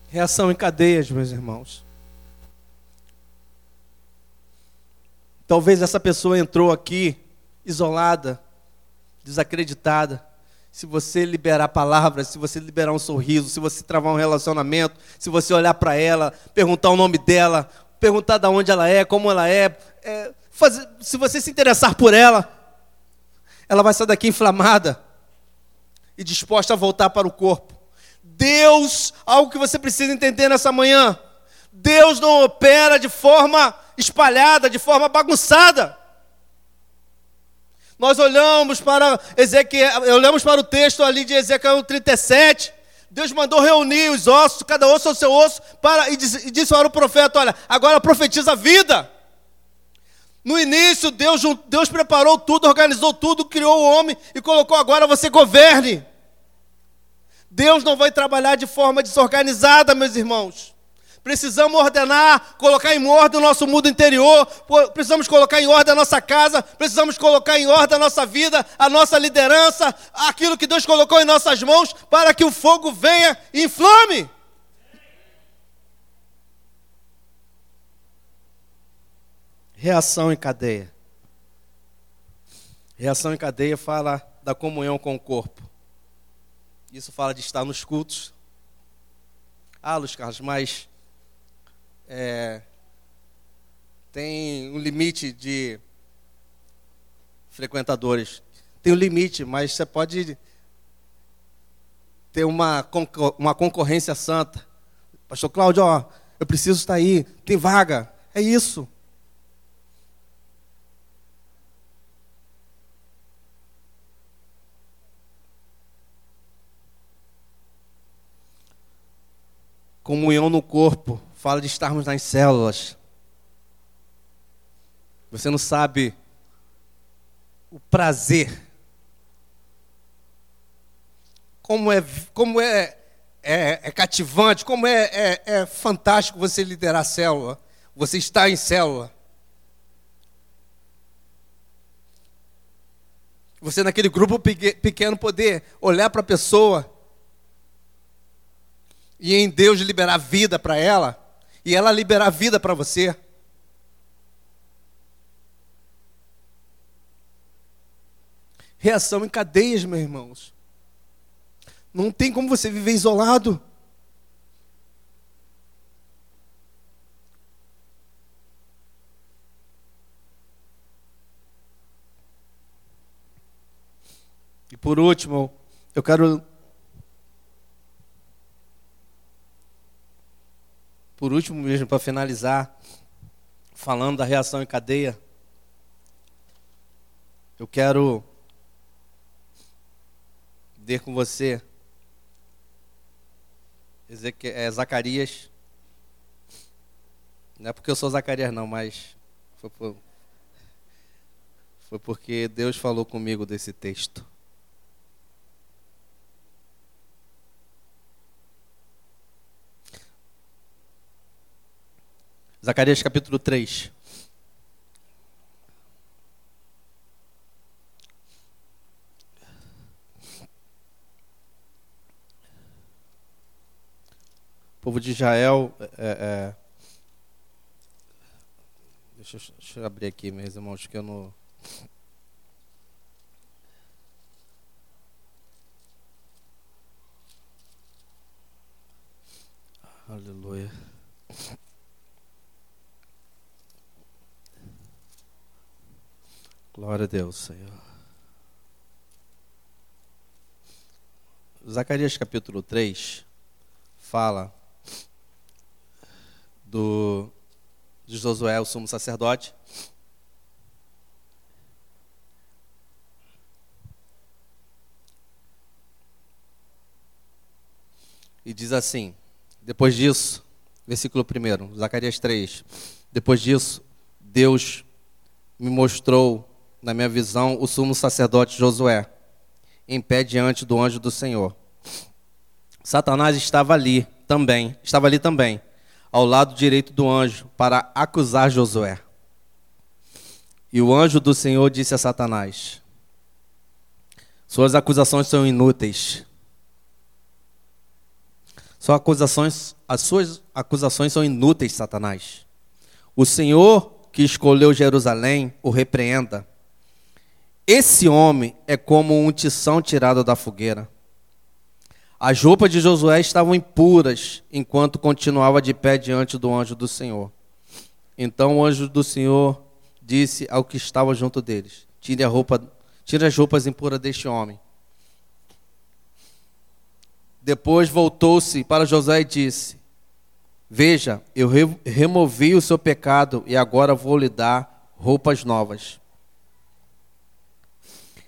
Reação em cadeias, meus irmãos. Talvez essa pessoa entrou aqui isolada, desacreditada se você liberar palavras, se você liberar um sorriso, se você travar um relacionamento, se você olhar para ela, perguntar o nome dela, perguntar de onde ela é, como ela é, é fazer, se você se interessar por ela, ela vai sair daqui inflamada e disposta a voltar para o corpo. Deus, algo que você precisa entender nessa manhã, Deus não opera de forma espalhada, de forma bagunçada. Nós olhamos para Ezequiel, olhamos para o texto ali de Ezequiel 37. Deus mandou reunir os ossos, cada osso ao seu osso, para, e, disse, e disse para o profeta: Olha, agora profetiza a vida. No início, Deus, Deus preparou tudo, organizou tudo, criou o homem e colocou agora você governe. Deus não vai trabalhar de forma desorganizada, meus irmãos. Precisamos ordenar, colocar em ordem o nosso mundo interior, precisamos colocar em ordem a nossa casa, precisamos colocar em ordem a nossa vida, a nossa liderança, aquilo que Deus colocou em nossas mãos, para que o fogo venha e inflame. Reação em cadeia. Reação em cadeia fala da comunhão com o corpo. Isso fala de estar nos cultos. Ah, Luiz Carlos, mas é, tem um limite de frequentadores. Tem um limite, mas você pode ter uma, uma concorrência santa. Pastor Cláudio, ó, eu preciso estar aí, tem vaga. É isso. Comunhão no corpo, fala de estarmos nas células. Você não sabe o prazer. Como é, como é, é, é cativante, como é, é, é fantástico você liderar a célula. Você está em célula. Você naquele grupo pequeno poder olhar para a pessoa e em Deus liberar vida para ela e ela liberar vida para você. Reação em cadeias, meus irmãos. Não tem como você viver isolado. E por último, eu quero. Por último, mesmo, para finalizar, falando da reação em cadeia, eu quero ler com você é, Zacarias. Não é porque eu sou Zacarias, não, mas foi, por, foi porque Deus falou comigo desse texto. Zacarias capítulo 3. povo de Israel. É, é, deixa, eu, deixa, eu, abrir aqui, meus irmãos, que eu não. Aleluia. Glória a Deus, Senhor. Zacarias capítulo 3 fala do, de Josué, o sumo sacerdote. E diz assim: depois disso, versículo 1, Zacarias 3. Depois disso, Deus me mostrou na minha visão o sumo sacerdote Josué, em pé diante do anjo do Senhor. Satanás estava ali também, estava ali também, ao lado direito do anjo para acusar Josué. E o anjo do Senhor disse a Satanás: Suas acusações são inúteis. Suas acusações, as suas acusações são inúteis, Satanás. O Senhor que escolheu Jerusalém o repreenda. Esse homem é como um tição tirado da fogueira. As roupas de Josué estavam impuras enquanto continuava de pé diante do anjo do Senhor. Então o anjo do Senhor disse ao que estava junto deles: Tire a roupa, tire as roupas impuras deste homem. Depois voltou-se para Josué e disse: Veja, eu removi o seu pecado e agora vou lhe dar roupas novas.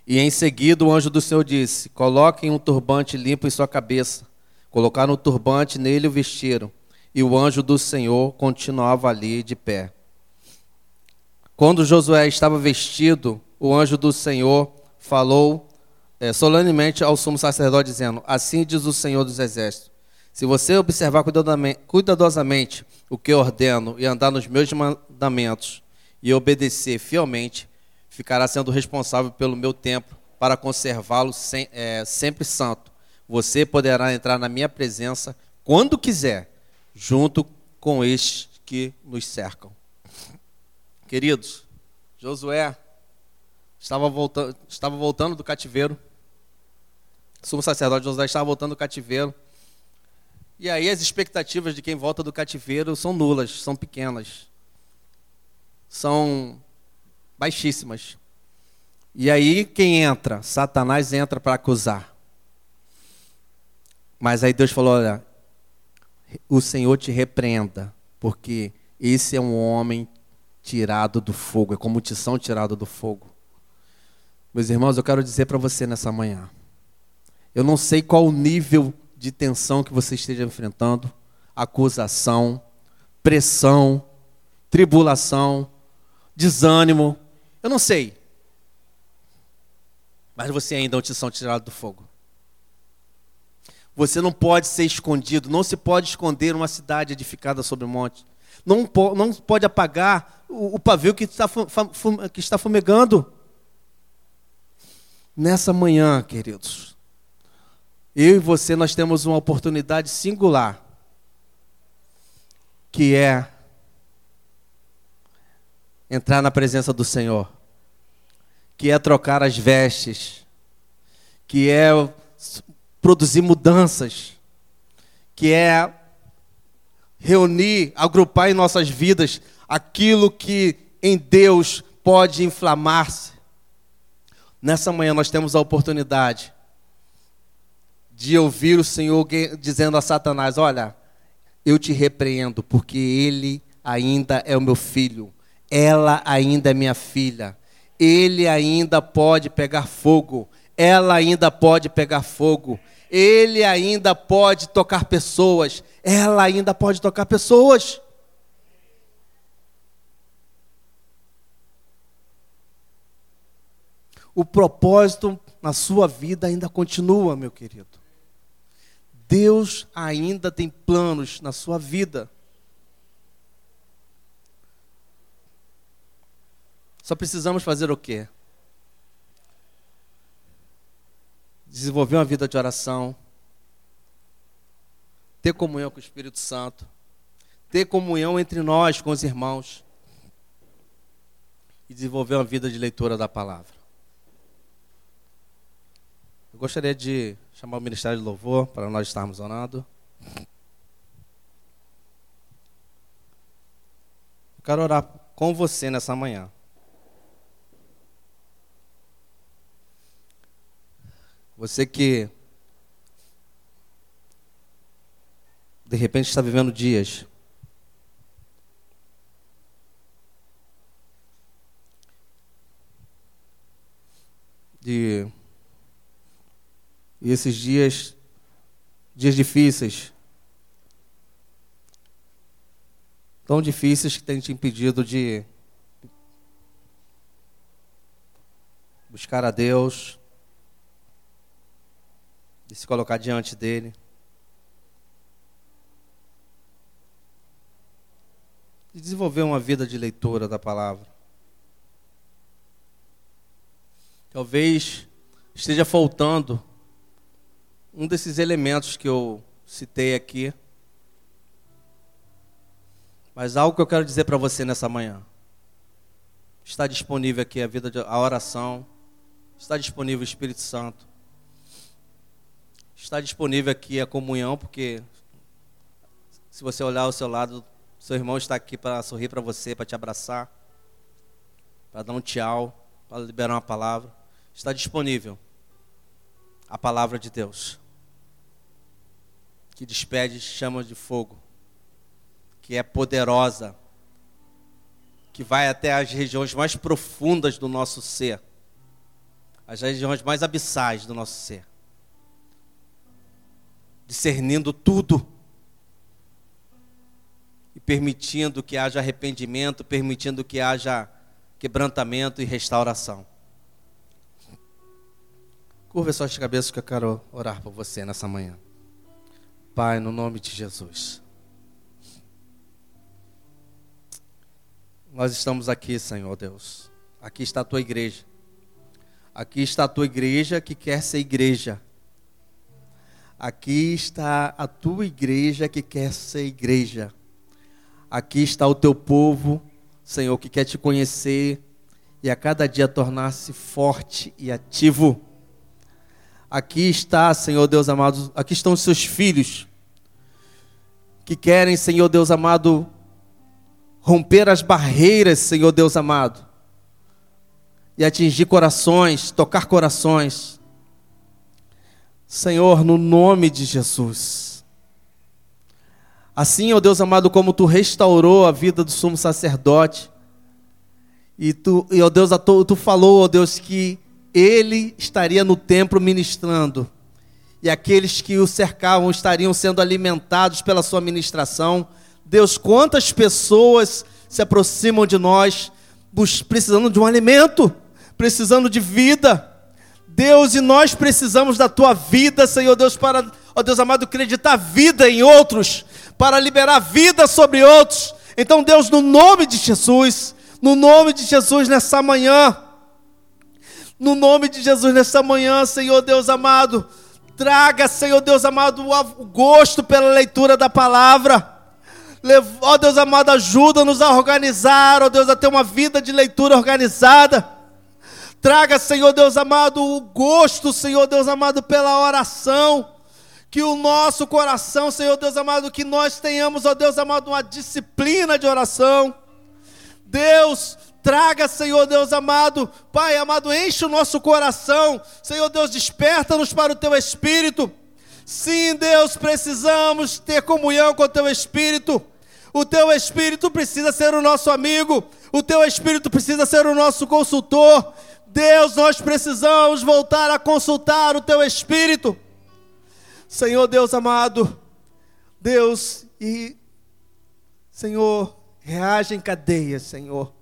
E em seguida o anjo do Senhor disse: Coloquem um turbante limpo em sua cabeça. Colocaram o turbante nele e o vestiram. E o anjo do Senhor continuava ali de pé. Quando Josué estava vestido, o anjo do Senhor falou é, solenemente ao sumo sacerdote, dizendo: Assim diz o Senhor dos Exércitos: Se você observar cuidadosamente o que eu ordeno e andar nos meus mandamentos e obedecer fielmente, ficará sendo responsável pelo meu templo para conservá-lo sem, é, sempre santo. Você poderá entrar na minha presença quando quiser, junto com estes que nos cercam. Queridos, Josué estava voltando, estava voltando do cativeiro. Sumo sacerdote Josué estava voltando do cativeiro. E aí as expectativas de quem volta do cativeiro são nulas, são pequenas. São baixíssimas. E aí quem entra? Satanás entra para acusar. Mas aí Deus falou: olha, o Senhor te repreenda, porque esse é um homem tirado do fogo, é como tição tirado do fogo. Meus irmãos, eu quero dizer para você nessa manhã. Eu não sei qual o nível de tensão que você esteja enfrentando, acusação, pressão, tribulação, desânimo, eu não sei. Mas você ainda é um tição tirado do fogo. Você não pode ser escondido, não se pode esconder uma cidade edificada sobre um monte não, não pode apagar o, o pavio que está, que está fumegando. Nessa manhã, queridos, eu e você nós temos uma oportunidade singular, que é entrar na presença do Senhor, que é trocar as vestes, que é produzir mudanças, que é reunir, agrupar em nossas vidas aquilo que em Deus pode inflamar-se. Nessa manhã nós temos a oportunidade de ouvir o Senhor dizendo a Satanás: Olha, eu te repreendo, porque ele ainda é o meu filho, ela ainda é minha filha, ele ainda pode pegar fogo, ela ainda pode pegar fogo, ele ainda pode tocar pessoas, ela ainda pode tocar pessoas. O propósito na sua vida ainda continua, meu querido. Deus ainda tem planos na sua vida. Só precisamos fazer o quê? Desenvolver uma vida de oração ter comunhão com o Espírito Santo, ter comunhão entre nós, com os irmãos, e desenvolver uma vida de leitura da palavra. Eu gostaria de chamar o Ministério de Louvor para nós estarmos orando. Eu quero orar com você nessa manhã. Você que de repente está vivendo dias de e esses dias dias difíceis tão difíceis que têm te impedido de buscar a Deus de se colocar diante dele de desenvolver uma vida de leitura da palavra. Talvez esteja faltando um desses elementos que eu citei aqui. Mas algo que eu quero dizer para você nessa manhã. Está disponível aqui a vida de, a oração. Está disponível o Espírito Santo. Está disponível aqui a comunhão, porque se você olhar ao seu lado, seu irmão está aqui para sorrir para você, para te abraçar, para dar um tchau, para liberar uma palavra. Está disponível a palavra de Deus, que despede chamas de fogo, que é poderosa, que vai até as regiões mais profundas do nosso ser, as regiões mais abissais do nosso ser, discernindo tudo e permitindo que haja arrependimento, permitindo que haja quebrantamento e restauração. Curva suas cabeças que eu quero orar por você nessa manhã. Pai, no nome de Jesus. Nós estamos aqui, Senhor Deus. Aqui está a tua igreja. Aqui está a tua igreja que quer ser igreja. Aqui está a tua igreja que quer ser igreja. Aqui está o teu povo Senhor, que quer te conhecer e a cada dia tornar-se forte e ativo. Aqui está, Senhor Deus amado, aqui estão os seus filhos que querem, Senhor Deus amado, romper as barreiras, Senhor Deus amado, e atingir corações, tocar corações. Senhor, no nome de Jesus. Assim, ó Deus amado, como tu restaurou a vida do sumo sacerdote, e tu, e, ó Deus, tu, falou, ó Deus, que ele estaria no templo ministrando, e aqueles que o cercavam estariam sendo alimentados pela sua ministração. Deus, quantas pessoas se aproximam de nós precisando de um alimento, precisando de vida. Deus, e nós precisamos da tua vida, Senhor Deus, para, ó Deus amado, acreditar vida em outros, para liberar vida sobre outros. Então, Deus, no nome de Jesus, no nome de Jesus nessa manhã, no nome de Jesus nessa manhã, Senhor Deus amado, traga, Senhor Deus amado, o gosto pela leitura da palavra. Ó Deus amado, ajuda-nos a organizar, ó Deus, a ter uma vida de leitura organizada. Traga, Senhor Deus amado, o gosto, Senhor Deus amado, pela oração. Que o nosso coração, Senhor Deus amado, que nós tenhamos, ó Deus amado, uma disciplina de oração. Deus, traga, Senhor Deus amado, Pai amado, enche o nosso coração. Senhor Deus, desperta-nos para o teu espírito. Sim, Deus, precisamos ter comunhão com o teu espírito. O teu espírito precisa ser o nosso amigo. O teu espírito precisa ser o nosso consultor. Deus, nós precisamos voltar a consultar o teu espírito. Senhor Deus amado, Deus e Senhor, reaja em cadeia, Senhor.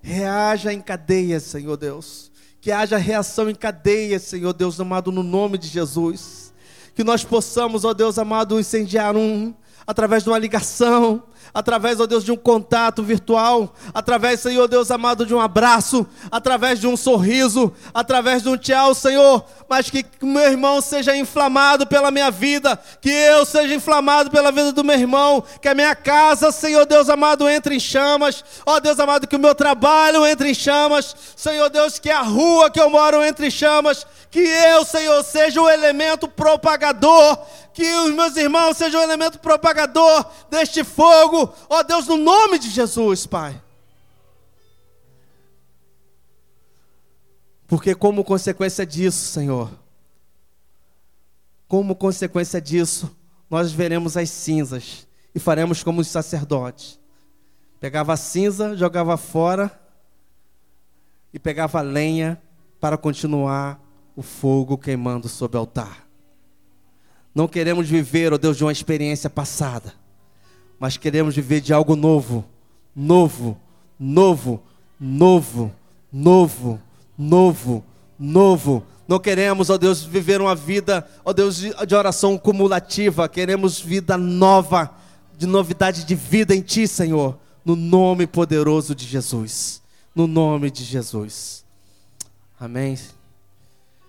Reaja em cadeia, Senhor Deus. Que haja reação em cadeia, Senhor Deus amado, no nome de Jesus. Que nós possamos, ó Deus amado, incendiar um através de uma ligação, através, ó Deus, de um contato virtual, através, Senhor Deus amado, de um abraço, através de um sorriso, através de um tchau, Senhor, mas que meu irmão seja inflamado pela minha vida, que eu seja inflamado pela vida do meu irmão, que a minha casa, Senhor Deus amado, entre em chamas, ó Deus amado, que o meu trabalho entre em chamas, Senhor Deus, que a rua que eu moro entre em chamas, que eu, Senhor, seja o elemento propagador, que os meus irmãos sejam o elemento propagador deste fogo, ó Deus, no nome de Jesus, Pai. Porque, como consequência disso, Senhor, como consequência disso, nós veremos as cinzas e faremos como os sacerdotes. Pegava a cinza, jogava fora e pegava lenha para continuar o fogo queimando sobre o altar. Não queremos viver, ó oh Deus, de uma experiência passada, mas queremos viver de algo novo, novo, novo, novo, novo, novo, novo. Não queremos, ó Deus, viver uma vida, ó Deus, de oração cumulativa. Queremos vida nova, de novidade de vida em Ti, Senhor. No nome poderoso de Jesus. No nome de Jesus. Amém.